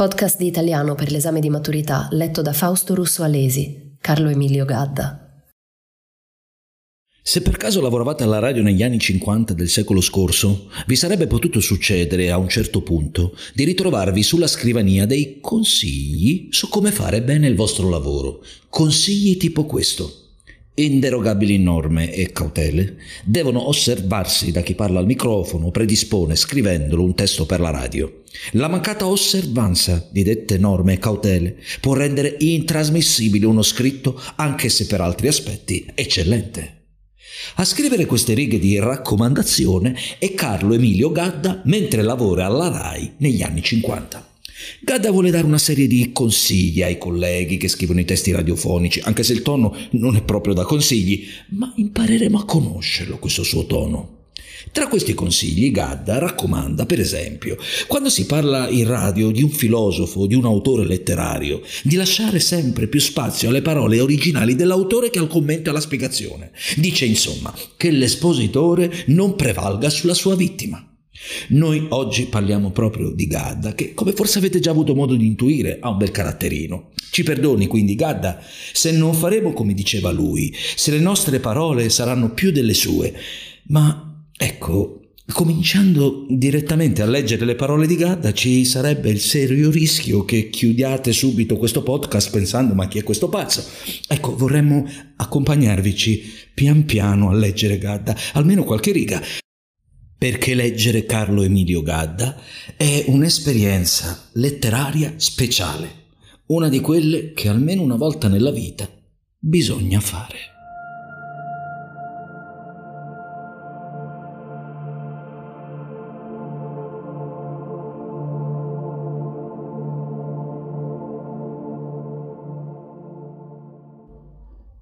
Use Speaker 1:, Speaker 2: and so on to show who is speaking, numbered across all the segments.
Speaker 1: Podcast di italiano per l'esame di maturità letto da Fausto Russo Alesi, Carlo Emilio Gadda.
Speaker 2: Se per caso lavoravate alla radio negli anni 50 del secolo scorso, vi sarebbe potuto succedere a un certo punto di ritrovarvi sulla scrivania dei consigli su come fare bene il vostro lavoro. Consigli tipo questo. Inderogabili norme e cautele devono osservarsi da chi parla al microfono o predispone scrivendolo un testo per la radio. La mancata osservanza di dette norme e cautele può rendere intrasmissibile uno scritto anche se per altri aspetti eccellente. A scrivere queste righe di raccomandazione è Carlo Emilio Gadda mentre lavora alla RAI negli anni 50. Gadda vuole dare una serie di consigli ai colleghi che scrivono i testi radiofonici, anche se il tono non è proprio da consigli, ma impareremo a conoscerlo questo suo tono. Tra questi consigli Gadda raccomanda, per esempio, quando si parla in radio di un filosofo di un autore letterario, di lasciare sempre più spazio alle parole originali dell'autore che al commento e alla spiegazione. Dice insomma che l'espositore non prevalga sulla sua vittima. Noi oggi parliamo proprio di Gadda, che come forse avete già avuto modo di intuire ha un bel caratterino. Ci perdoni quindi Gadda se non faremo come diceva lui, se le nostre parole saranno più delle sue, ma ecco, cominciando direttamente a leggere le parole di Gadda ci sarebbe il serio rischio che chiudiate subito questo podcast pensando ma chi è questo pazzo? Ecco, vorremmo accompagnarvici pian piano a leggere Gadda, almeno qualche riga, perché leggere Carlo Emilio Gadda è un'esperienza letteraria speciale, una di quelle che almeno una volta nella vita bisogna fare.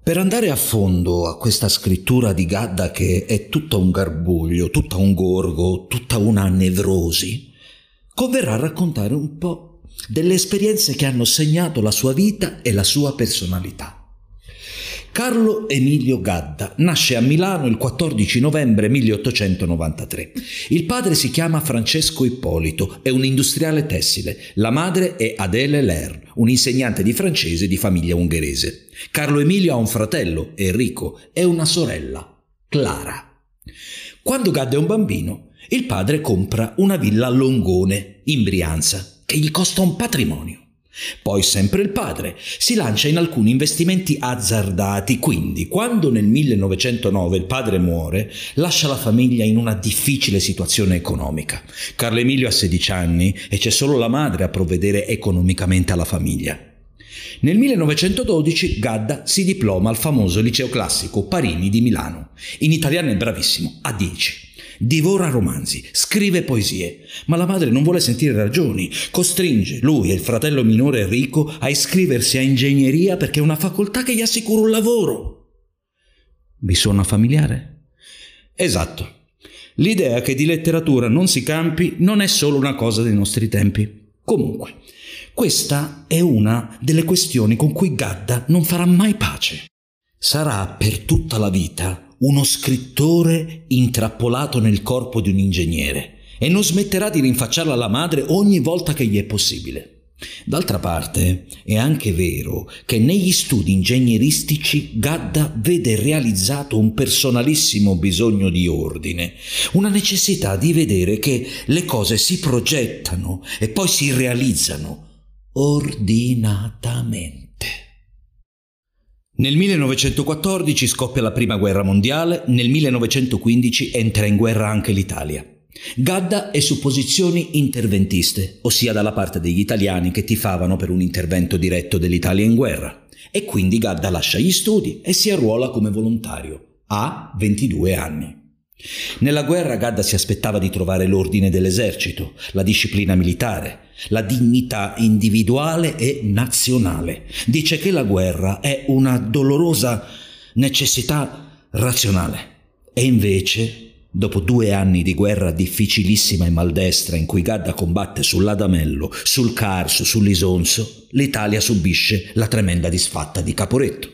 Speaker 2: Per andare a fondo a questa scrittura di Gadda che è tutta un garbuglio, tutta un gorgo, tutta una nevrosi, converrà raccontare un po' delle esperienze che hanno segnato la sua vita e la sua personalità. Carlo Emilio Gadda nasce a Milano il 14 novembre 1893. Il padre si chiama Francesco Ippolito, è un industriale tessile. La madre è Adele Ler, un insegnante di francese di famiglia ungherese. Carlo Emilio ha un fratello, Enrico, e una sorella, Clara. Quando Gadda è un bambino, il padre compra una villa a Longone, in Brianza, che gli costa un patrimonio. Poi sempre il padre si lancia in alcuni investimenti azzardati, quindi quando nel 1909 il padre muore, lascia la famiglia in una difficile situazione economica. Carlo Emilio ha 16 anni e c'è solo la madre a provvedere economicamente alla famiglia. Nel 1912 Gadda si diploma al famoso liceo classico Parini di Milano. In italiano è bravissimo, a 10. Divora romanzi, scrive poesie, ma la madre non vuole sentire ragioni, costringe lui e il fratello minore Enrico a iscriversi a ingegneria perché è una facoltà che gli assicura un lavoro. Vi suona familiare? Esatto. L'idea che di letteratura non si campi non è solo una cosa dei nostri tempi. Comunque, questa è una delle questioni con cui Gadda non farà mai pace. Sarà per tutta la vita uno scrittore intrappolato nel corpo di un ingegnere e non smetterà di rinfacciarla alla madre ogni volta che gli è possibile. D'altra parte, è anche vero che negli studi ingegneristici Gadda vede realizzato un personalissimo bisogno di ordine, una necessità di vedere che le cose si progettano e poi si realizzano ordinatamente. Nel 1914 scoppia la prima guerra mondiale, nel 1915 entra in guerra anche l'Italia. Gadda è su posizioni interventiste, ossia dalla parte degli italiani che tifavano per un intervento diretto dell'Italia in guerra. E quindi Gadda lascia gli studi e si arruola come volontario. Ha 22 anni. Nella guerra Gadda si aspettava di trovare l'ordine dell'esercito, la disciplina militare, la dignità individuale e nazionale. Dice che la guerra è una dolorosa necessità razionale. E invece Dopo due anni di guerra difficilissima e maldestra in cui Gadda combatte sull'Adamello, sul Carso, sull'Isonzo, l'Italia subisce la tremenda disfatta di Caporetto.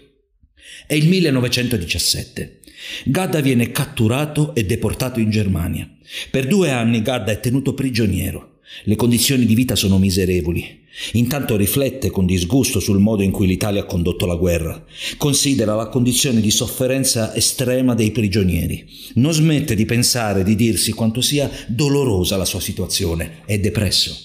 Speaker 2: È il 1917. Gadda viene catturato e deportato in Germania. Per due anni Gadda è tenuto prigioniero. Le condizioni di vita sono miserevoli. Intanto riflette con disgusto sul modo in cui l'Italia ha condotto la guerra. Considera la condizione di sofferenza estrema dei prigionieri. Non smette di pensare, di dirsi quanto sia dolorosa la sua situazione. È depresso.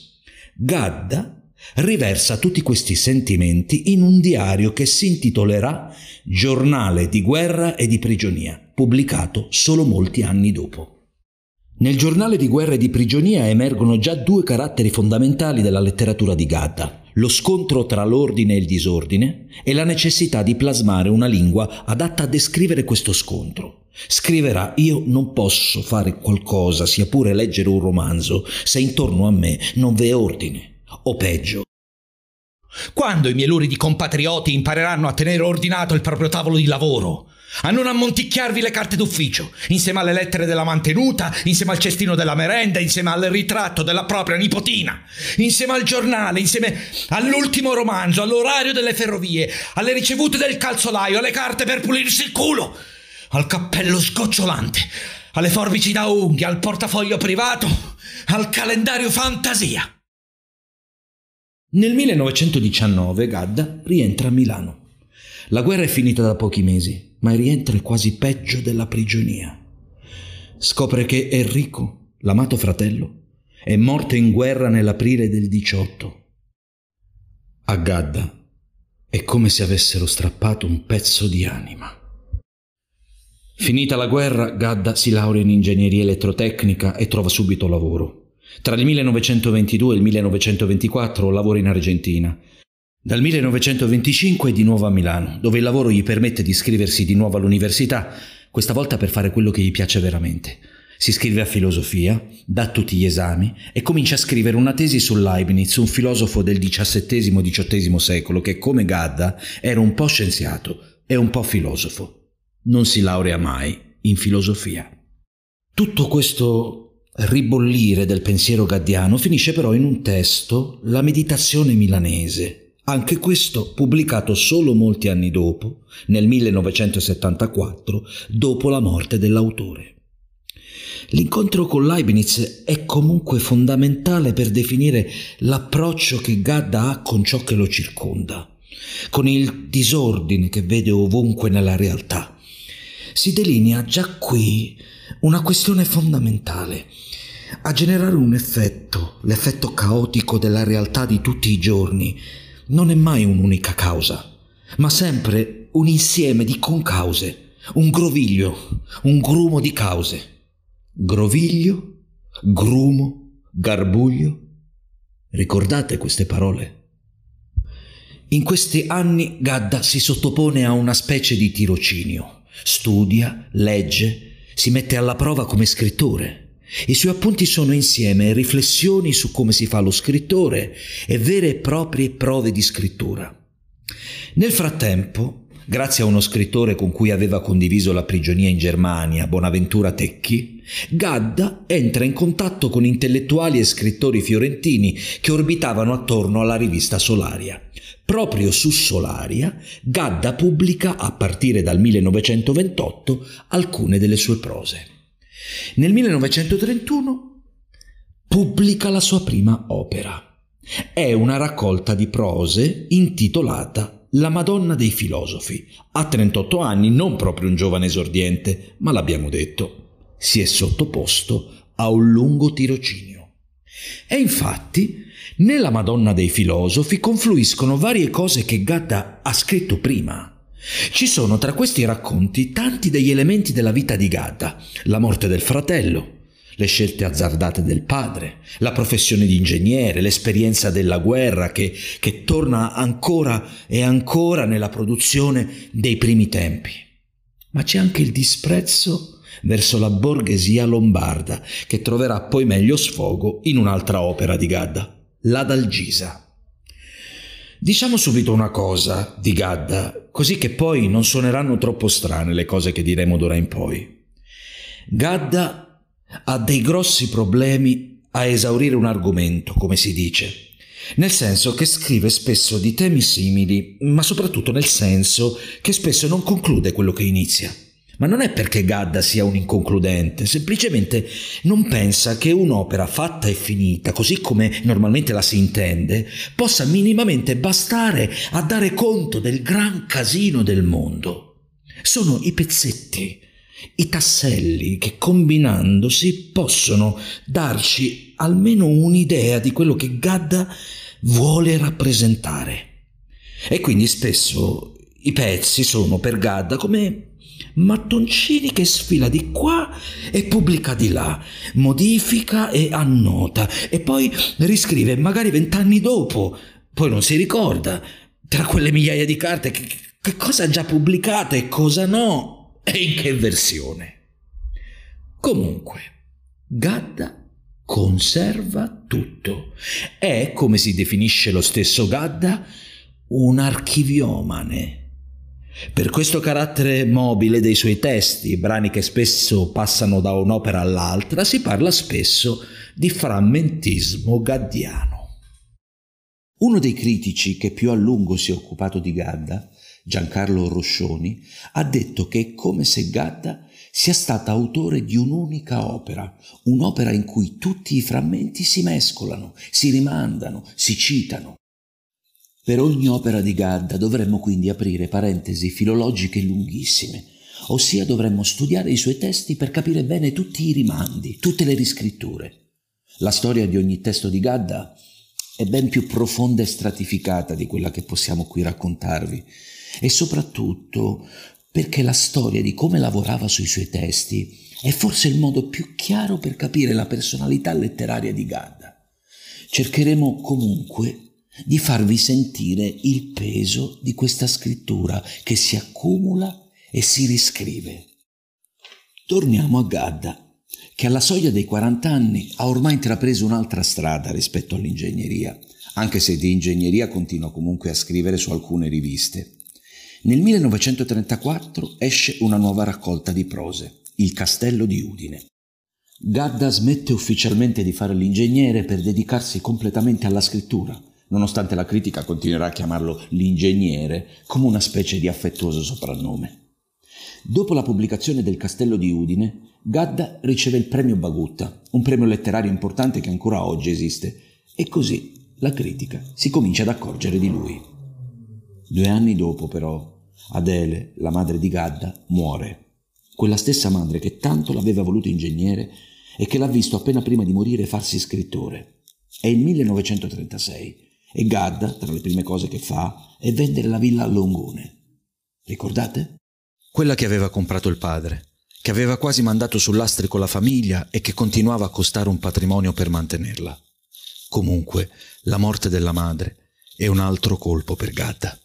Speaker 2: Gadda riversa tutti questi sentimenti in un diario che si intitolerà Giornale di guerra e di prigionia, pubblicato solo molti anni dopo. Nel giornale di guerra e di prigionia emergono già due caratteri fondamentali della letteratura di Gadda, lo scontro tra l'ordine e il disordine e la necessità di plasmare una lingua adatta a descrivere questo scontro. Scriverà Io non posso fare qualcosa, sia pure leggere un romanzo, se intorno a me non v'è ordine, o peggio.
Speaker 3: Quando i miei luridi compatrioti impareranno a tenere ordinato il proprio tavolo di lavoro? a non ammonticchiarvi le carte d'ufficio, insieme alle lettere della mantenuta, insieme al cestino della merenda, insieme al ritratto della propria nipotina, insieme al giornale, insieme all'ultimo romanzo, all'orario delle ferrovie, alle ricevute del calzolaio, alle carte per pulirsi il culo, al cappello sgocciolante, alle forbici da unghia, al portafoglio privato, al calendario fantasia.
Speaker 2: Nel 1919 Gadda rientra a Milano. La guerra è finita da pochi mesi ma è quasi peggio della prigionia. Scopre che Enrico, l'amato fratello, è morto in guerra nell'aprile del 18. A Gadda è come se avessero strappato un pezzo di anima. Finita la guerra, Gadda si laurea in ingegneria elettrotecnica e trova subito lavoro. Tra il 1922 e il 1924 lavora in Argentina dal 1925 è di nuovo a Milano, dove il lavoro gli permette di iscriversi di nuovo all'università, questa volta per fare quello che gli piace veramente. Si iscrive a filosofia, dà tutti gli esami e comincia a scrivere una tesi su Leibniz, un filosofo del XVII-XVIII secolo che, come Gadda, era un po' scienziato e un po' filosofo. Non si laurea mai in filosofia. Tutto questo ribollire del pensiero gaddiano finisce però in un testo, La meditazione milanese, anche questo pubblicato solo molti anni dopo, nel 1974, dopo la morte dell'autore. L'incontro con Leibniz è comunque fondamentale per definire l'approccio che Gadda ha con ciò che lo circonda, con il disordine che vede ovunque nella realtà. Si delinea già qui una questione fondamentale. A generare un effetto, l'effetto caotico della realtà di tutti i giorni, non è mai un'unica causa, ma sempre un insieme di concause, un groviglio, un grumo di cause. Groviglio, grumo, garbuglio. Ricordate queste parole? In questi anni Gadda si sottopone a una specie di tirocinio. Studia, legge, si mette alla prova come scrittore. I suoi appunti sono insieme riflessioni su come si fa lo scrittore e vere e proprie prove di scrittura. Nel frattempo, grazie a uno scrittore con cui aveva condiviso la prigionia in Germania, Bonaventura Tecchi, Gadda entra in contatto con intellettuali e scrittori fiorentini che orbitavano attorno alla rivista Solaria. Proprio su Solaria, Gadda pubblica, a partire dal 1928, alcune delle sue prose. Nel 1931 pubblica la sua prima opera. È una raccolta di prose intitolata La Madonna dei filosofi. A 38 anni, non proprio un giovane esordiente, ma l'abbiamo detto, si è sottoposto a un lungo tirocinio. E infatti, nella Madonna dei filosofi confluiscono varie cose che Gatta ha scritto prima. Ci sono tra questi racconti tanti degli elementi della vita di Gadda, la morte del fratello, le scelte azzardate del padre, la professione di ingegnere, l'esperienza della guerra che, che torna ancora e ancora nella produzione dei primi tempi. Ma c'è anche il disprezzo verso la borghesia lombarda, che troverà poi meglio sfogo in un'altra opera di Gadda, l'Adalgisa. Diciamo subito una cosa di Gadda, così che poi non suoneranno troppo strane le cose che diremo d'ora in poi. Gadda ha dei grossi problemi a esaurire un argomento, come si dice nel senso che scrive spesso di temi simili, ma soprattutto nel senso che spesso non conclude quello che inizia. Ma non è perché Gadda sia un inconcludente, semplicemente non pensa che un'opera fatta e finita, così come normalmente la si intende, possa minimamente bastare a dare conto del gran casino del mondo. Sono i pezzetti, i tasselli che combinandosi possono darci almeno un'idea di quello che Gadda vuole rappresentare. E quindi spesso i pezzi sono per Gadda come mattoncini che sfila di qua e pubblica di là, modifica e annota, e poi riscrive magari vent'anni dopo, poi non si ricorda, tra quelle migliaia di carte, che, che cosa ha già pubblicato e cosa no, e in che versione. Comunque, Gadda conserva tutto. È, come si definisce lo stesso Gadda, un archiviomane. Per questo carattere mobile dei suoi testi, brani che spesso passano da un'opera all'altra, si parla spesso di frammentismo gaddiano. Uno dei critici che più a lungo si è occupato di Gadda, Giancarlo Roscioni, ha detto che è come se Gadda sia stata autore di un'unica opera, un'opera in cui tutti i frammenti si mescolano, si rimandano, si citano. Per ogni opera di Gadda dovremmo quindi aprire parentesi filologiche lunghissime, ossia dovremmo studiare i suoi testi per capire bene tutti i rimandi, tutte le riscritture. La storia di ogni testo di Gadda è ben più profonda e stratificata di quella che possiamo qui raccontarvi e soprattutto perché la storia di come lavorava sui suoi testi è forse il modo più chiaro per capire la personalità letteraria di Gadda. Cercheremo comunque di farvi sentire il peso di questa scrittura che si accumula e si riscrive. Torniamo a Gadda, che alla soglia dei 40 anni ha ormai intrapreso un'altra strada rispetto all'ingegneria, anche se di ingegneria continua comunque a scrivere su alcune riviste. Nel 1934 esce una nuova raccolta di prose, Il castello di Udine. Gadda smette ufficialmente di fare l'ingegnere per dedicarsi completamente alla scrittura, nonostante la critica continuerà a chiamarlo l'ingegnere come una specie di affettuoso soprannome. Dopo la pubblicazione del Castello di Udine, Gadda riceve il premio Bagutta, un premio letterario importante che ancora oggi esiste, e così la critica si comincia ad accorgere di lui. Due anni dopo, però, Adele, la madre di Gadda, muore. Quella stessa madre che tanto l'aveva voluto ingegnere e che l'ha visto appena prima di morire farsi scrittore. È il 1936 e Gadda, tra le prime cose che fa, è vendere la villa a Longone. Ricordate? Quella che aveva comprato il padre, che aveva quasi mandato sull'astrico la famiglia e che continuava a costare un patrimonio per mantenerla. Comunque, la morte della madre è un altro colpo per Gadda.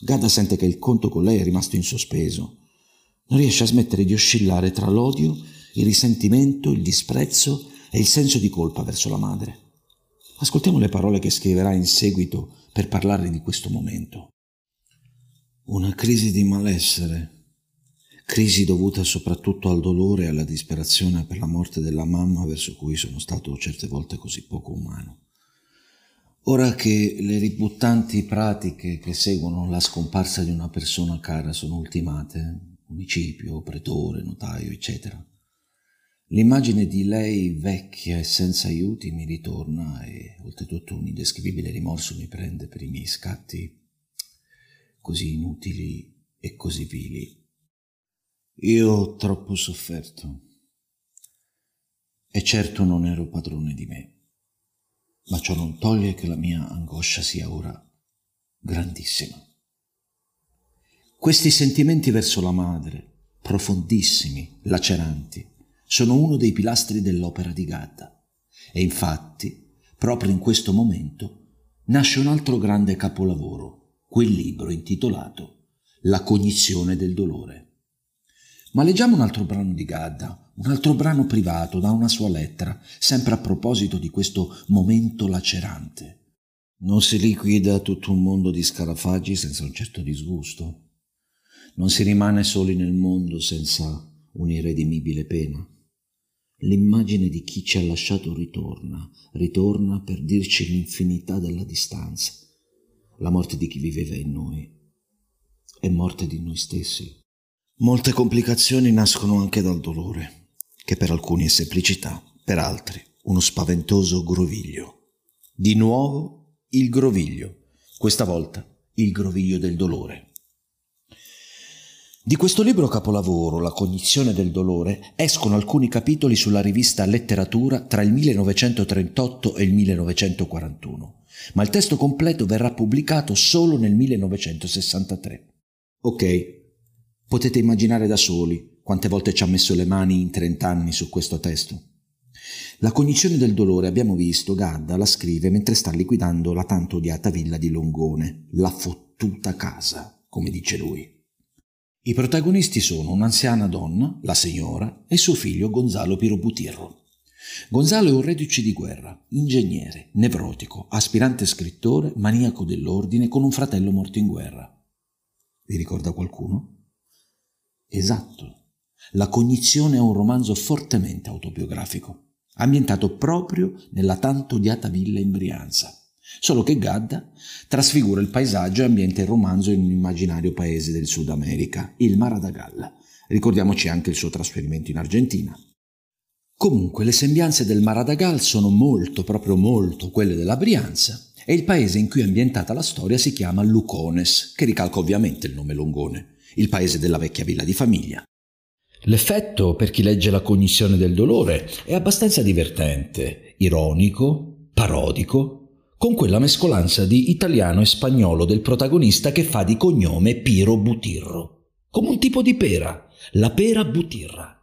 Speaker 2: Gadda sente che il conto con lei è rimasto in sospeso. Non riesce a smettere di oscillare tra l'odio, il risentimento, il disprezzo e il senso di colpa verso la madre. Ascoltiamo le parole che scriverà in seguito per parlare di questo momento. Una crisi di malessere, crisi dovuta soprattutto al dolore e alla disperazione per la morte della mamma verso cui sono stato certe volte così poco umano. Ora che le ributtanti pratiche che seguono la scomparsa di una persona cara sono ultimate, omicidio, pretore, notaio, eccetera, l'immagine di lei vecchia e senza aiuti mi ritorna e oltretutto un indescrivibile rimorso mi prende per i miei scatti così inutili e così vili. Io ho troppo sofferto e certo non ero padrone di me ma ciò non toglie che la mia angoscia sia ora grandissima. Questi sentimenti verso la madre, profondissimi, laceranti, sono uno dei pilastri dell'opera di Gadda. E infatti, proprio in questo momento, nasce un altro grande capolavoro, quel libro intitolato La cognizione del dolore. Ma leggiamo un altro brano di Gadda, un altro brano privato da una sua lettera, sempre a proposito di questo momento lacerante. Non si liquida tutto un mondo di scarafaggi senza un certo disgusto. Non si rimane soli nel mondo senza un'irredimibile pena. L'immagine di chi ci ha lasciato ritorna, ritorna per dirci l'infinità della distanza. La morte di chi viveva in noi è morte di noi stessi. Molte complicazioni nascono anche dal dolore, che per alcuni è semplicità, per altri uno spaventoso groviglio. Di nuovo il groviglio, questa volta il groviglio del dolore. Di questo libro capolavoro, La cognizione del dolore, escono alcuni capitoli sulla rivista Letteratura tra il 1938 e il 1941, ma il testo completo verrà pubblicato solo nel 1963. Ok, Potete immaginare da soli quante volte ci ha messo le mani in trent'anni su questo testo. La cognizione del dolore, abbiamo visto, Gadda la scrive mentre sta liquidando la tanto odiata villa di Longone, la fottuta casa, come dice lui. I protagonisti sono un'anziana donna, la signora, e suo figlio Gonzalo Pirobutirro. Gonzalo è un reduce di guerra, ingegnere, nevrotico, aspirante scrittore, maniaco dell'ordine, con un fratello morto in guerra. Vi ricorda qualcuno? Esatto. La cognizione è un romanzo fortemente autobiografico, ambientato proprio nella tanto odiata villa in Brianza. Solo che Gadda trasfigura il paesaggio e ambienta il romanzo in un immaginario paese del Sud America, il Maradagal. Ricordiamoci anche il suo trasferimento in Argentina. Comunque le sembianze del Maradagal sono molto, proprio molto quelle della Brianza e il paese in cui è ambientata la storia si chiama Lucones, che ricalca ovviamente il nome Longone il paese della vecchia villa di famiglia. L'effetto, per chi legge la cognizione del dolore, è abbastanza divertente, ironico, parodico, con quella mescolanza di italiano e spagnolo del protagonista che fa di cognome Piro Butirro, come un tipo di pera, la pera Butirra.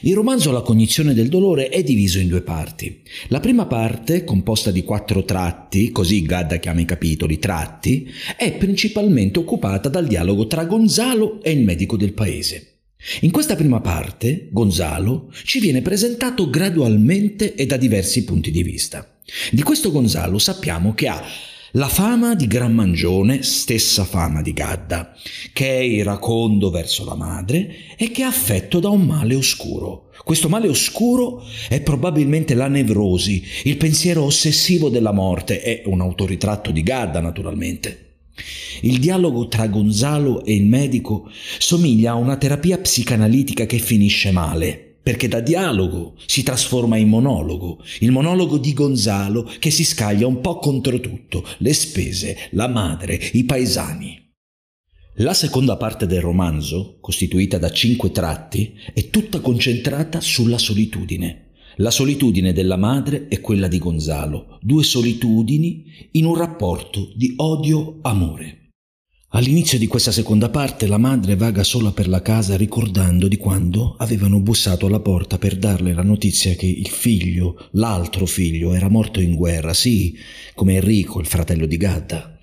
Speaker 2: Il romanzo La cognizione del dolore è diviso in due parti. La prima parte, composta di quattro tratti, così Gadda chiama i capitoli tratti, è principalmente occupata dal dialogo tra Gonzalo e il medico del paese. In questa prima parte, Gonzalo ci viene presentato gradualmente e da diversi punti di vista. Di questo Gonzalo sappiamo che ha la fama di Gran Mangione, stessa fama di Gadda, che è iracondo verso la madre e che è affetto da un male oscuro. Questo male oscuro è probabilmente la nevrosi, il pensiero ossessivo della morte, è un autoritratto di Gadda naturalmente. Il dialogo tra Gonzalo e il medico somiglia a una terapia psicanalitica che finisce male perché da dialogo si trasforma in monologo, il monologo di Gonzalo che si scaglia un po' contro tutto, le spese, la madre, i paesani. La seconda parte del romanzo, costituita da cinque tratti, è tutta concentrata sulla solitudine. La solitudine della madre e quella di Gonzalo, due solitudini in un rapporto di odio-amore. All'inizio di questa seconda parte la madre vaga sola per la casa ricordando di quando avevano bussato alla porta per darle la notizia che il figlio, l'altro figlio, era morto in guerra, sì, come Enrico, il fratello di Gadda.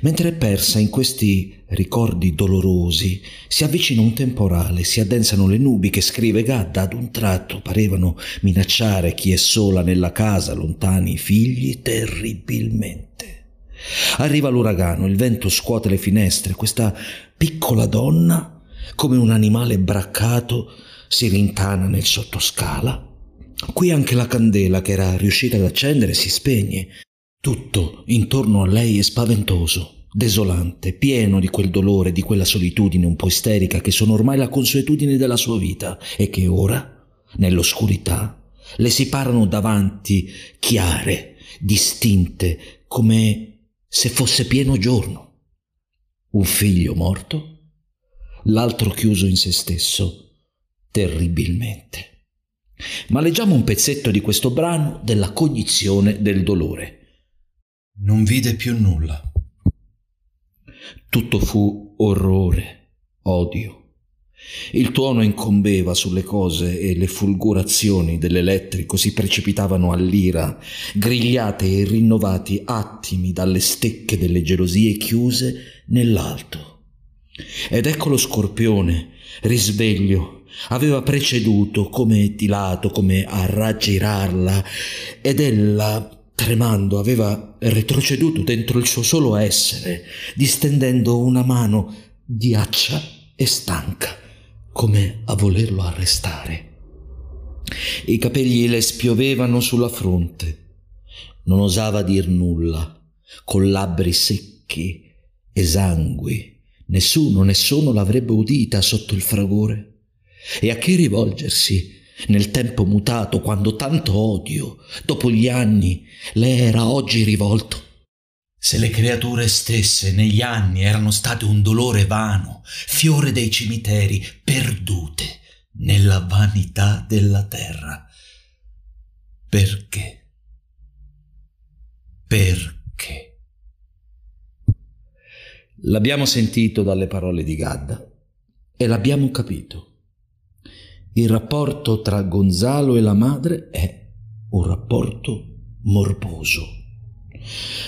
Speaker 2: Mentre è persa in questi ricordi dolorosi, si avvicina un temporale, si addensano le nubi che scrive Gadda ad un tratto parevano minacciare chi è sola nella casa, lontani i figli, terribilmente. Arriva l'uragano, il vento scuote le finestre, questa piccola donna, come un animale braccato, si rintana nel sottoscala. Qui anche la candela che era riuscita ad accendere si spegne. Tutto intorno a lei è spaventoso, desolante, pieno di quel dolore, di quella solitudine un po' isterica che sono ormai la consuetudine della sua vita e che ora, nell'oscurità, le si parano davanti chiare, distinte, come se fosse pieno giorno. Un figlio morto, l'altro chiuso in se stesso, terribilmente. Ma leggiamo un pezzetto di questo brano della cognizione del dolore. Non vide più nulla. Tutto fu orrore, odio, il tuono incombeva sulle cose e le fulgurazioni dell'elettrico si precipitavano all'ira, grigliate e rinnovati attimi dalle stecche delle gelosie chiuse nell'alto. Ed ecco lo scorpione, risveglio, aveva preceduto come di lato, come a raggirarla, ed ella, tremando, aveva retroceduto dentro il suo solo essere, distendendo una mano ghiaccia e stanca, come a volerlo arrestare. I capelli le spiovevano sulla fronte. Non osava dir nulla, con labbri secchi, esangui. Nessuno, nessuno l'avrebbe udita sotto il fragore. E a chi rivolgersi nel tempo mutato, quando tanto odio, dopo gli anni, le era oggi rivolto? Se le creature stesse negli anni erano state un dolore vano, fiore dei cimiteri, perdute nella vanità della terra, perché? Perché? L'abbiamo sentito dalle parole di Gadda e l'abbiamo capito. Il rapporto tra Gonzalo e la madre è un rapporto morboso.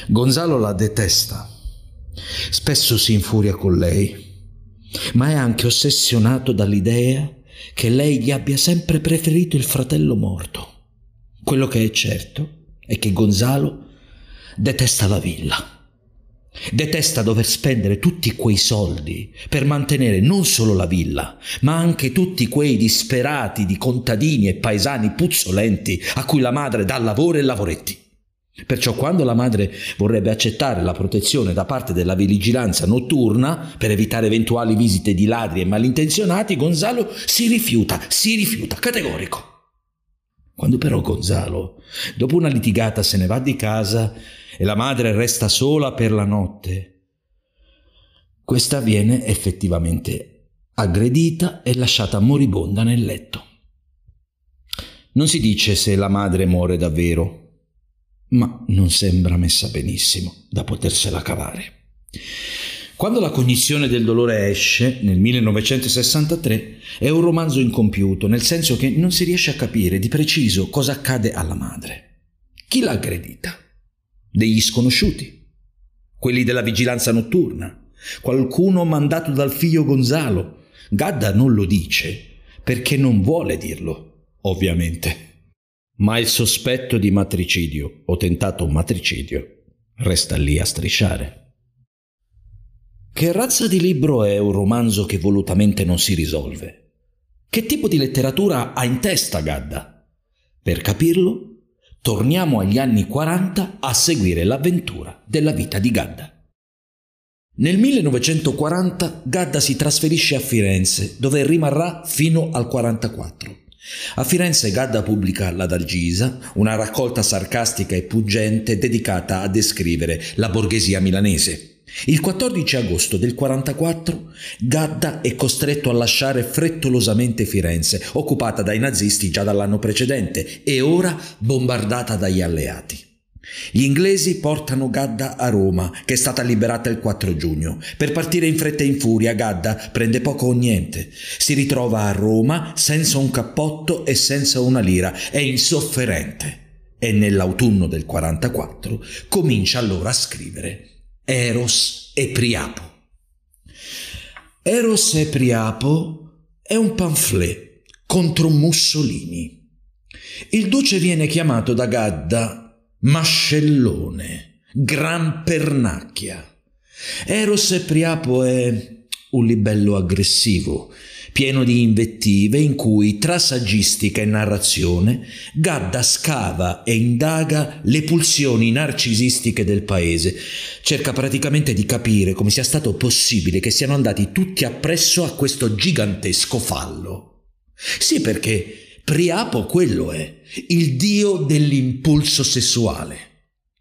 Speaker 2: Gonzalo la detesta, spesso si infuria con lei, ma è anche ossessionato dall'idea che lei gli abbia sempre preferito il fratello morto. Quello che è certo è che Gonzalo detesta la villa Detesta dover spendere tutti quei soldi per mantenere non solo la villa, ma anche tutti quei disperati di contadini e paesani puzzolenti a cui la madre dà lavoro e lavoretti. Perciò quando la madre vorrebbe accettare la protezione da parte della vigilanza notturna per evitare eventuali visite di ladri e malintenzionati, Gonzalo si rifiuta, si rifiuta, categorico. Quando però Gonzalo, dopo una litigata, se ne va di casa e la madre resta sola per la notte, questa viene effettivamente aggredita e lasciata moribonda nel letto. Non si dice se la madre muore davvero, ma non sembra messa benissimo da potersela cavare. Quando la cognizione del dolore esce, nel 1963, è un romanzo incompiuto, nel senso che non si riesce a capire di preciso cosa accade alla madre. Chi l'ha aggredita? Degli sconosciuti? Quelli della vigilanza notturna? Qualcuno mandato dal figlio Gonzalo? Gadda non lo dice perché non vuole dirlo, ovviamente. Ma il sospetto di matricidio o tentato matricidio resta lì a strisciare. Che razza di libro è un romanzo che volutamente non si risolve? Che tipo di letteratura ha in testa Gadda? Per capirlo, torniamo agli anni 40 a seguire l'avventura della vita di Gadda. Nel 1940 Gadda si trasferisce a Firenze, dove rimarrà fino al 44. A Firenze Gadda pubblica La Dalgisa, una raccolta sarcastica e puggente dedicata a descrivere la borghesia milanese. Il 14 agosto del 44 Gadda è costretto a lasciare frettolosamente Firenze, occupata dai nazisti già dall'anno precedente e ora bombardata dagli alleati. Gli inglesi portano Gadda a Roma, che è stata liberata il 4 giugno. Per partire in fretta e in furia, Gadda prende poco o niente. Si ritrova a Roma senza un cappotto e senza una lira. È insofferente. E nell'autunno del 44 comincia allora a scrivere. Eros e Priapo. Eros e Priapo è un pamphlet contro Mussolini. Il duce viene chiamato da Gadda mascellone, gran pernacchia. Eros e Priapo è un libello aggressivo, pieno di invettive in cui, tra saggistica e narrazione, Gadda scava e indaga le pulsioni narcisistiche del paese. Cerca praticamente di capire come sia stato possibile che siano andati tutti appresso a questo gigantesco fallo. Sì, perché Priapo quello è, il dio dell'impulso sessuale.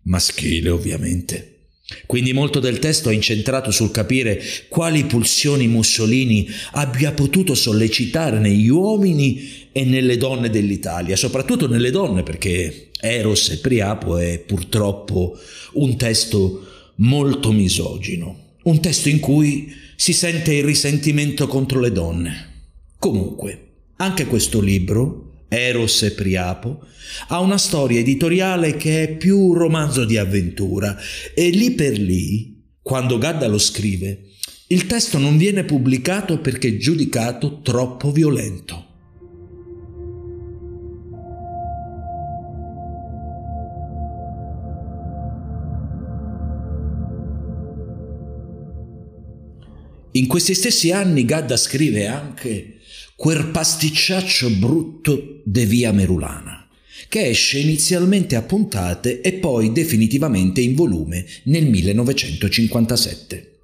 Speaker 2: Maschile, ovviamente. Quindi molto del testo è incentrato sul capire quali pulsioni Mussolini abbia potuto sollecitare negli uomini e nelle donne dell'Italia, soprattutto nelle donne perché Eros e Priapo è purtroppo un testo molto misogino, un testo in cui si sente il risentimento contro le donne. Comunque, anche questo libro Eros e Priapo, ha una storia editoriale che è più un romanzo di avventura e lì per lì, quando Gadda lo scrive, Il testo non viene pubblicato perché giudicato troppo violento. In questi stessi anni Gadda scrive anche Quel pasticciaccio brutto de via Merulana, che esce inizialmente a puntate e poi definitivamente in volume nel 1957.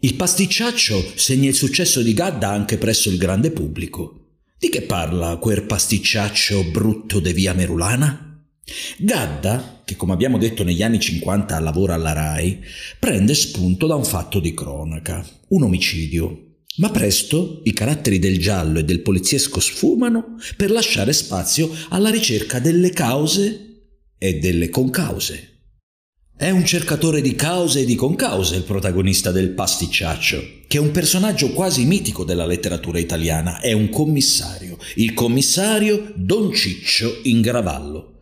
Speaker 2: Il pasticciaccio segna il successo di Gadda anche presso il grande pubblico. Di che parla quel pasticciaccio brutto de via Merulana? Gadda, che come abbiamo detto negli anni 50 lavora alla RAI, prende spunto da un fatto di cronaca, un omicidio. Ma presto i caratteri del giallo e del poliziesco sfumano per lasciare spazio alla ricerca delle cause e delle concause. È un cercatore di cause e di concause il protagonista del pasticciaccio, che è un personaggio quasi mitico della letteratura italiana, è un commissario, il commissario Don Ciccio Ingravallo.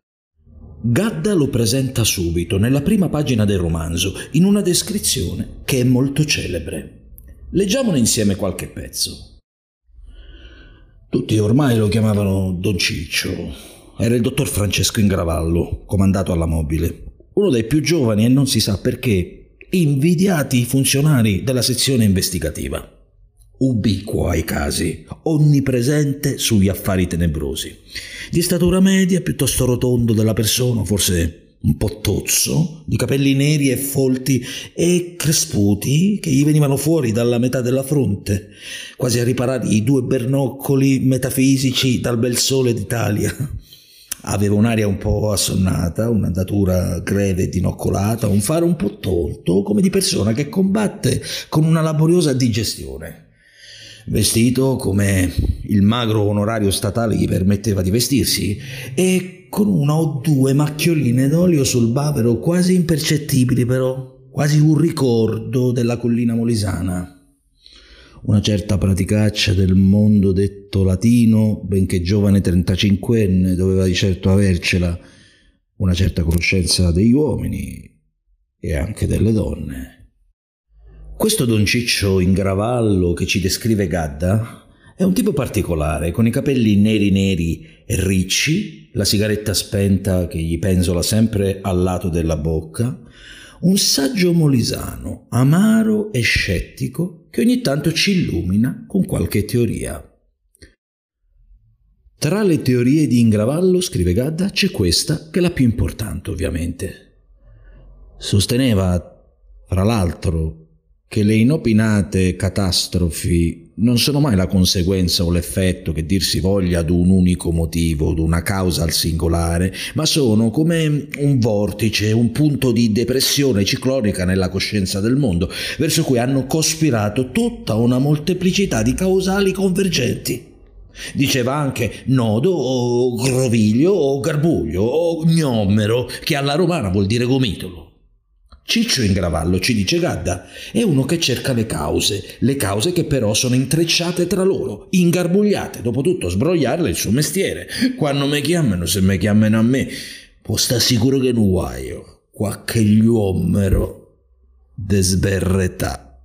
Speaker 2: Gadda lo presenta subito nella prima pagina del romanzo in una descrizione che è molto celebre. Leggiamone insieme qualche pezzo. Tutti ormai lo chiamavano Don Ciccio. Era il dottor Francesco Ingravallo, comandato alla mobile, uno dei più giovani e non si sa perché invidiati funzionari della sezione investigativa ubiquo ai casi, onnipresente sugli affari tenebrosi. Di statura media, piuttosto rotondo della persona, forse un po' tozzo, di capelli neri e folti e cresputi che gli venivano fuori dalla metà della fronte, quasi a riparare i due bernoccoli metafisici dal bel sole d'Italia. Aveva un'aria un po' assonnata, un'andatura greve e dinoccolata, un fare un po' tonto, come di persona che combatte con una laboriosa digestione vestito come il magro onorario statale gli permetteva di vestirsi e con una o due macchioline d'olio sul bavero quasi impercettibili però, quasi un ricordo della collina molisana. Una certa praticaccia del mondo detto latino, benché giovane trentacinquenne, doveva di certo avercela, una certa conoscenza degli uomini e anche delle donne. Questo Don Ciccio in gravallo che ci descrive Gadda è un tipo particolare, con i capelli neri neri e ricci, la sigaretta spenta che gli penzola sempre al lato della bocca, un saggio molisano, amaro e scettico, che ogni tanto ci illumina con qualche teoria. Tra le teorie di Ingravallo, scrive Gadda, c'è questa che è la più importante, ovviamente. Sosteneva, fra l'altro, che le inopinate catastrofi non sono mai la conseguenza o l'effetto che dir si voglia ad un unico motivo, ad una causa al singolare, ma sono come un vortice, un punto di depressione ciclonica nella coscienza del mondo, verso cui hanno cospirato tutta una molteplicità di causali convergenti. Diceva anche nodo o groviglio o garbuglio o gnommero, che alla romana vuol dire gomitolo. Ciccio Ingravallo, ci dice Gadda, è uno che cerca le cause, le cause che però sono intrecciate tra loro, ingarbugliate, dopotutto sbrogliarle il suo mestiere. Quando mi chiamano, se mi chiamano a me, può sta sicuro che non guaio, qualche gluomero de sberretà.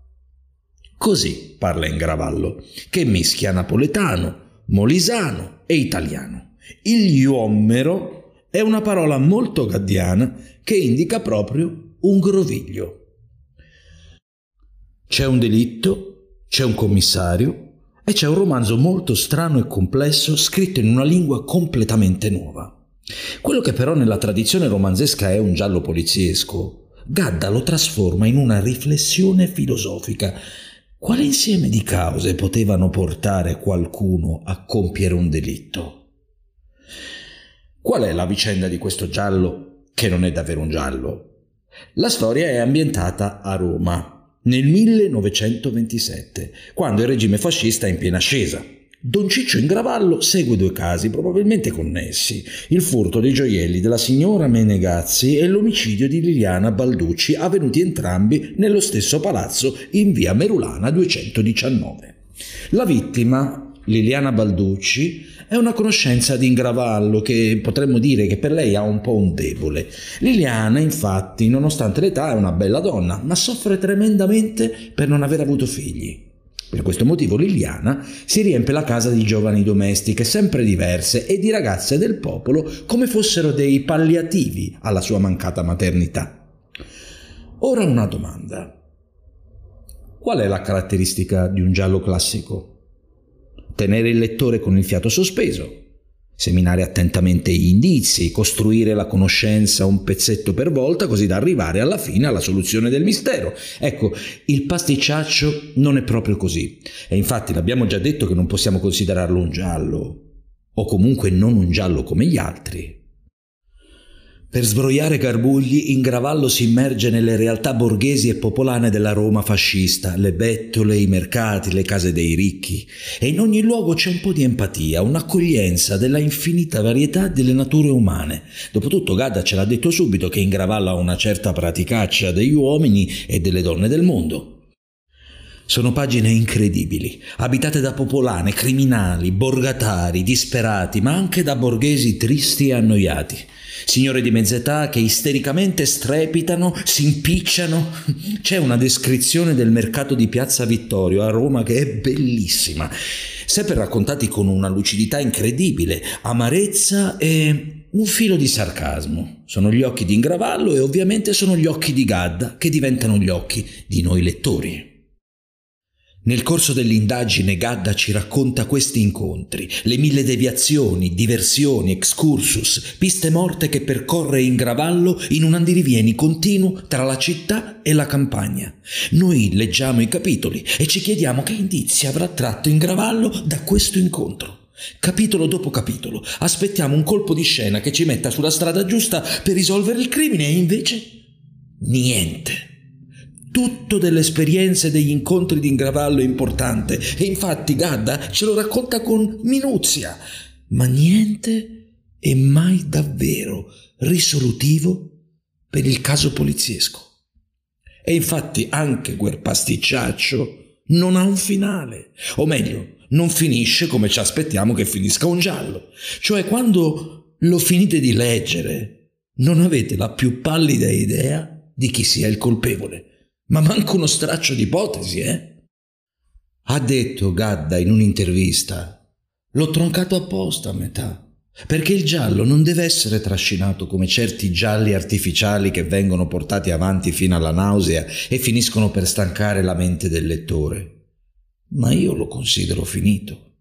Speaker 2: Così parla Ingravallo, che mischia napoletano, molisano e italiano. Il iommero è una parola molto gaddiana che indica proprio un groviglio. C'è un delitto, c'è un commissario e c'è un romanzo molto strano e complesso scritto in una lingua completamente nuova. Quello che però nella tradizione romanzesca è un giallo poliziesco, Gadda lo trasforma in una riflessione filosofica. Quale insieme di cause potevano portare qualcuno a compiere un delitto? Qual è la vicenda di questo giallo che non è davvero un giallo? La storia è ambientata a Roma nel 1927, quando il regime fascista è in piena ascesa. Don Ciccio Ingravallo segue due casi probabilmente connessi, il furto dei gioielli della signora Menegazzi e l'omicidio di Liliana Balducci, avvenuti entrambi nello stesso palazzo in via Merulana 219. La vittima Liliana Balducci è una conoscenza di Ingravallo che potremmo dire che per lei ha un po' un debole. Liliana, infatti, nonostante l'età, è una bella donna, ma soffre tremendamente per non aver avuto figli. Per questo motivo Liliana si riempie la casa di giovani domestiche sempre diverse e di ragazze del popolo come fossero dei palliativi alla sua mancata maternità. Ora una domanda. Qual è la caratteristica di un giallo classico? Tenere il lettore con il fiato sospeso, seminare attentamente gli indizi, costruire la conoscenza un pezzetto per volta così da arrivare alla fine alla soluzione del mistero. Ecco, il pasticciaccio non è proprio così. E infatti l'abbiamo già detto che non possiamo considerarlo un giallo, o comunque non un giallo come gli altri. Per sbroiare Garbugli, Ingravallo si immerge nelle realtà borghesi e popolane della Roma fascista, le bettole, i mercati, le case dei ricchi. E in ogni luogo c'è un po' di empatia, un'accoglienza della infinita varietà delle nature umane. Dopotutto Gadda ce l'ha detto subito che Ingravallo ha una certa praticaccia degli uomini e delle donne del mondo. Sono pagine incredibili, abitate da popolane, criminali, borgatari, disperati, ma anche da borghesi tristi e annoiati signore di mezz'età che istericamente strepitano, si impicciano. C'è una descrizione del mercato di Piazza Vittorio a Roma che è bellissima, sempre raccontati con una lucidità incredibile, amarezza e un filo di sarcasmo. Sono gli occhi di Ingravallo e ovviamente sono gli occhi di Gadda che diventano gli occhi di noi lettori. Nel corso dell'indagine Gadda ci racconta questi incontri, le mille deviazioni, diversioni, excursus, piste morte che percorre in gravallo in un andirivieni continuo tra la città e la campagna. Noi leggiamo i capitoli e ci chiediamo che indizi avrà tratto in gravallo da questo incontro. Capitolo dopo capitolo, aspettiamo un colpo di scena che ci metta sulla strada giusta per risolvere il crimine e invece niente tutto delle esperienze degli incontri di Ingravallo è importante e infatti Gadda ce lo racconta con minuzia, ma niente è mai davvero risolutivo per il caso poliziesco. E infatti anche quel pasticciaccio non ha un finale, o meglio, non finisce come ci aspettiamo che finisca un giallo, cioè quando lo finite di leggere non avete la più pallida idea di chi sia il colpevole. Ma manca uno straccio di ipotesi, eh? Ha detto Gadda in un'intervista. L'ho troncato apposta a metà. Perché il giallo non deve essere trascinato come certi gialli artificiali che vengono portati avanti fino alla nausea e finiscono per stancare la mente del lettore. Ma io lo considero finito.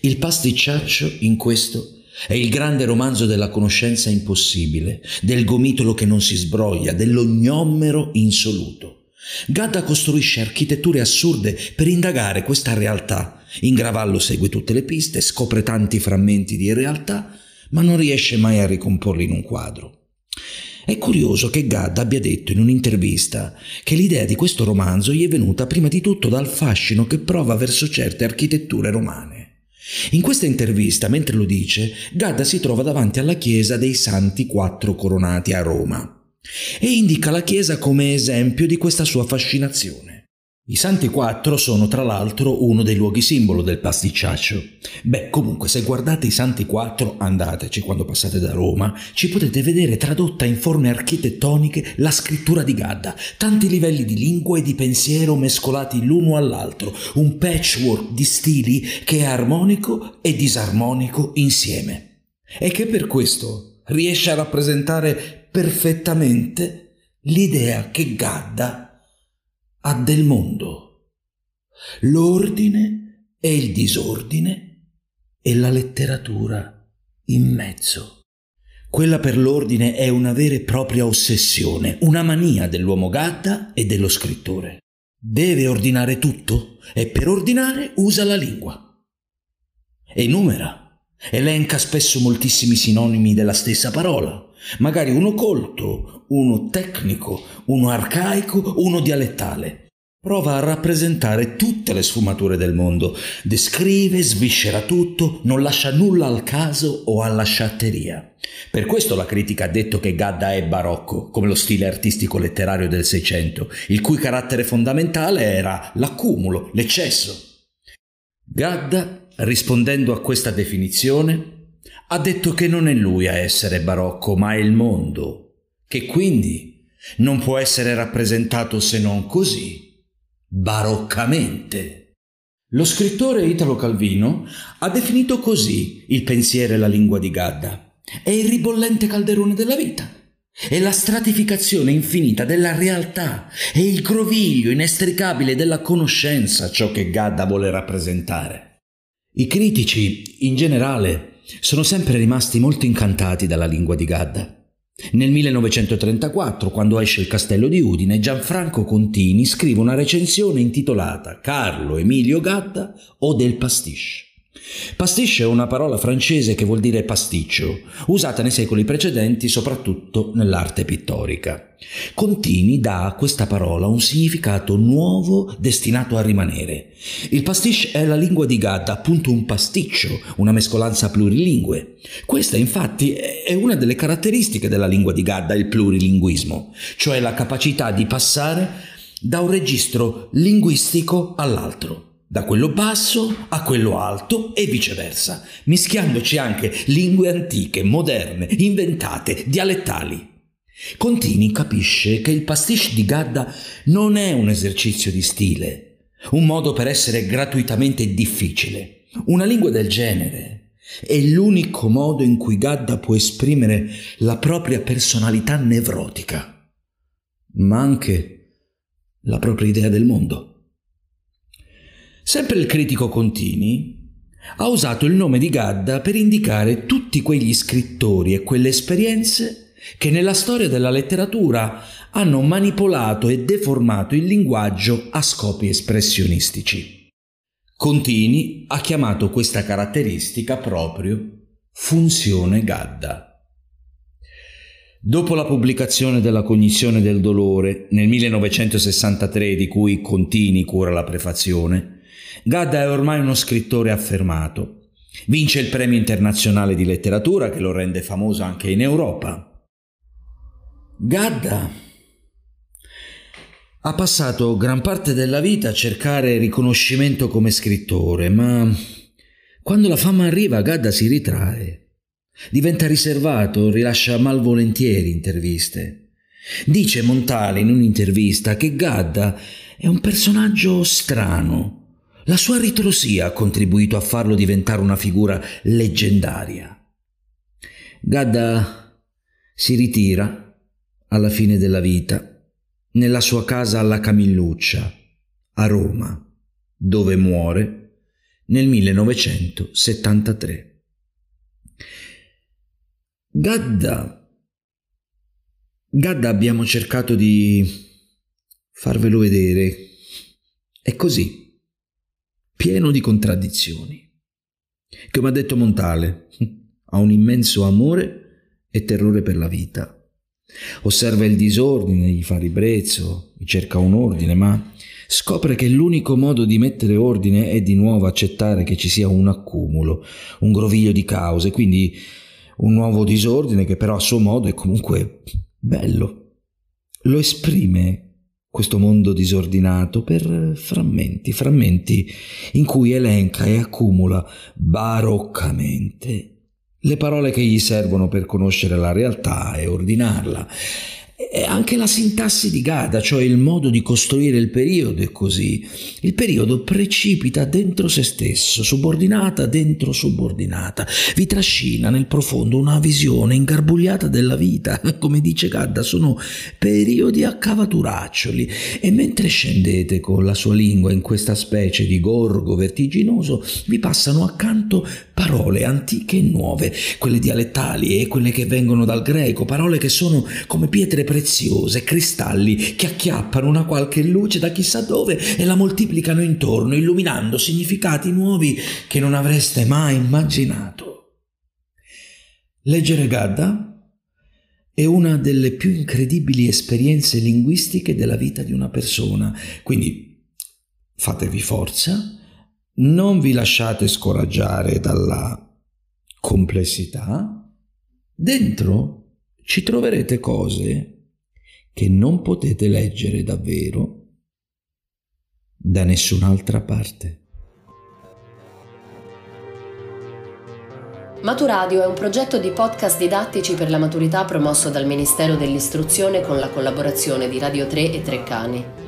Speaker 2: Il pasticciaccio in questo è il grande romanzo della conoscenza impossibile, del gomitolo che non si sbroglia, dell'ognommero insoluto. Gadda costruisce architetture assurde per indagare questa realtà. Ingravallo segue tutte le piste, scopre tanti frammenti di realtà, ma non riesce mai a ricomporli in un quadro. È curioso che Gadd abbia detto in un'intervista che l'idea di questo romanzo gli è venuta prima di tutto dal fascino che prova verso certe architetture romane. In questa intervista, mentre lo dice, Gadda si trova davanti alla chiesa dei Santi Quattro Coronati a Roma e indica la chiesa come esempio di questa sua fascinazione. I Santi Quattro sono tra l'altro uno dei luoghi simbolo del pasticciaccio. Beh, comunque, se guardate i Santi Quattro, andateci quando passate da Roma, ci potete vedere tradotta in forme architettoniche la scrittura di Gadda, tanti livelli di lingua e di pensiero mescolati l'uno all'altro, un patchwork di stili che è armonico e disarmonico insieme. E che per questo riesce a rappresentare perfettamente l'idea che Gadda ha del mondo, l'ordine e il disordine e la letteratura in mezzo. Quella per l'ordine è una vera e propria ossessione, una mania dell'uomo Gadda e dello scrittore. Deve ordinare tutto e per ordinare usa la lingua. Enumera, elenca spesso moltissimi sinonimi della stessa parola, magari uno colto, uno tecnico, uno arcaico, uno dialettale. Prova a rappresentare tutte le sfumature del mondo, descrive, sviscera tutto, non lascia nulla al caso o alla sciatteria. Per questo la critica ha detto che Gadda è barocco, come lo stile artistico letterario del Seicento, il cui carattere fondamentale era l'accumulo, l'eccesso. Gadda rispondendo a questa definizione, ha detto che non è lui a essere barocco, ma è il mondo, che quindi non può essere rappresentato se non così, baroccamente. Lo scrittore Italo Calvino ha definito così il pensiero e la lingua di Gadda. È il ribollente calderone della vita. È la stratificazione infinita della realtà, è il groviglio inestricabile della conoscenza ciò che Gadda vuole rappresentare. I critici, in generale, sono sempre rimasti molto incantati dalla lingua di Gadda. Nel 1934, quando esce Il castello di Udine, Gianfranco Contini scrive una recensione intitolata Carlo Emilio Gadda o del pasticcio. Pastiche è una parola francese che vuol dire pasticcio, usata nei secoli precedenti soprattutto nell'arte pittorica. Contini dà a questa parola un significato nuovo destinato a rimanere. Il pastiche è la lingua di Gadda, appunto un pasticcio, una mescolanza plurilingue. Questa infatti è una delle caratteristiche della lingua di Gadda, il plurilinguismo, cioè la capacità di passare da un registro linguistico all'altro da quello basso a quello alto e viceversa, mischiandoci anche lingue antiche, moderne, inventate, dialettali. Contini capisce che il pastiche di Gadda non è un esercizio di stile, un modo per essere gratuitamente difficile. Una lingua del genere è l'unico modo in cui Gadda può esprimere la propria personalità nevrotica, ma anche la propria idea del mondo. Sempre il critico Contini ha usato il nome di Gadda per indicare tutti quegli scrittori e quelle esperienze che nella storia della letteratura hanno manipolato e deformato il linguaggio a scopi espressionistici. Contini ha chiamato questa caratteristica proprio funzione Gadda. Dopo la pubblicazione della Cognizione del dolore nel 1963, di cui Contini cura la prefazione, Gadda è ormai uno scrittore affermato. Vince il premio internazionale di letteratura che lo rende famoso anche in Europa. Gadda ha passato gran parte della vita a cercare riconoscimento come scrittore, ma quando la fama arriva Gadda si ritrae. Diventa riservato, rilascia malvolentieri interviste. Dice Montale in un'intervista che Gadda è un personaggio strano, la sua ritrosia ha contribuito a farlo diventare una figura leggendaria. Gadda si ritira alla fine della vita nella sua casa alla Camilluccia, a Roma, dove muore nel 1973. Gadda, Gadda abbiamo cercato di farvelo vedere. È così pieno di contraddizioni. Come ha detto Montale, ha un immenso amore e terrore per la vita. Osserva il disordine, gli fa ribrezzo, cerca un ordine, ma scopre che l'unico modo di mettere ordine è di nuovo accettare che ci sia un accumulo, un groviglio di cause, quindi un nuovo disordine che però a suo modo è comunque bello. Lo esprime questo mondo disordinato per frammenti, frammenti in cui elenca e accumula baroccamente le parole che gli servono per conoscere la realtà e ordinarla e anche la sintassi di Gada, cioè il modo di costruire il periodo è così. Il periodo precipita dentro se stesso, subordinata dentro subordinata, vi trascina nel profondo una visione ingarbugliata della vita. Come dice Gadda, sono periodi a cavaturaccioli e mentre scendete con la sua lingua in questa specie di gorgo vertiginoso, vi passano accanto parole antiche e nuove, quelle dialettali e quelle che vengono dal greco, parole che sono come pietre preziose, cristalli che acchiappano una qualche luce da chissà dove e la moltiplicano intorno, illuminando significati nuovi che non avreste mai immaginato. Leggere Gadda è una delle più incredibili esperienze linguistiche della vita di una persona, quindi fatevi forza non vi lasciate scoraggiare dalla complessità. Dentro ci troverete cose che non potete leggere davvero da nessun'altra parte.
Speaker 1: Maturadio è un progetto di podcast didattici per la maturità promosso dal Ministero dell'Istruzione con la collaborazione di Radio 3 e Treccani.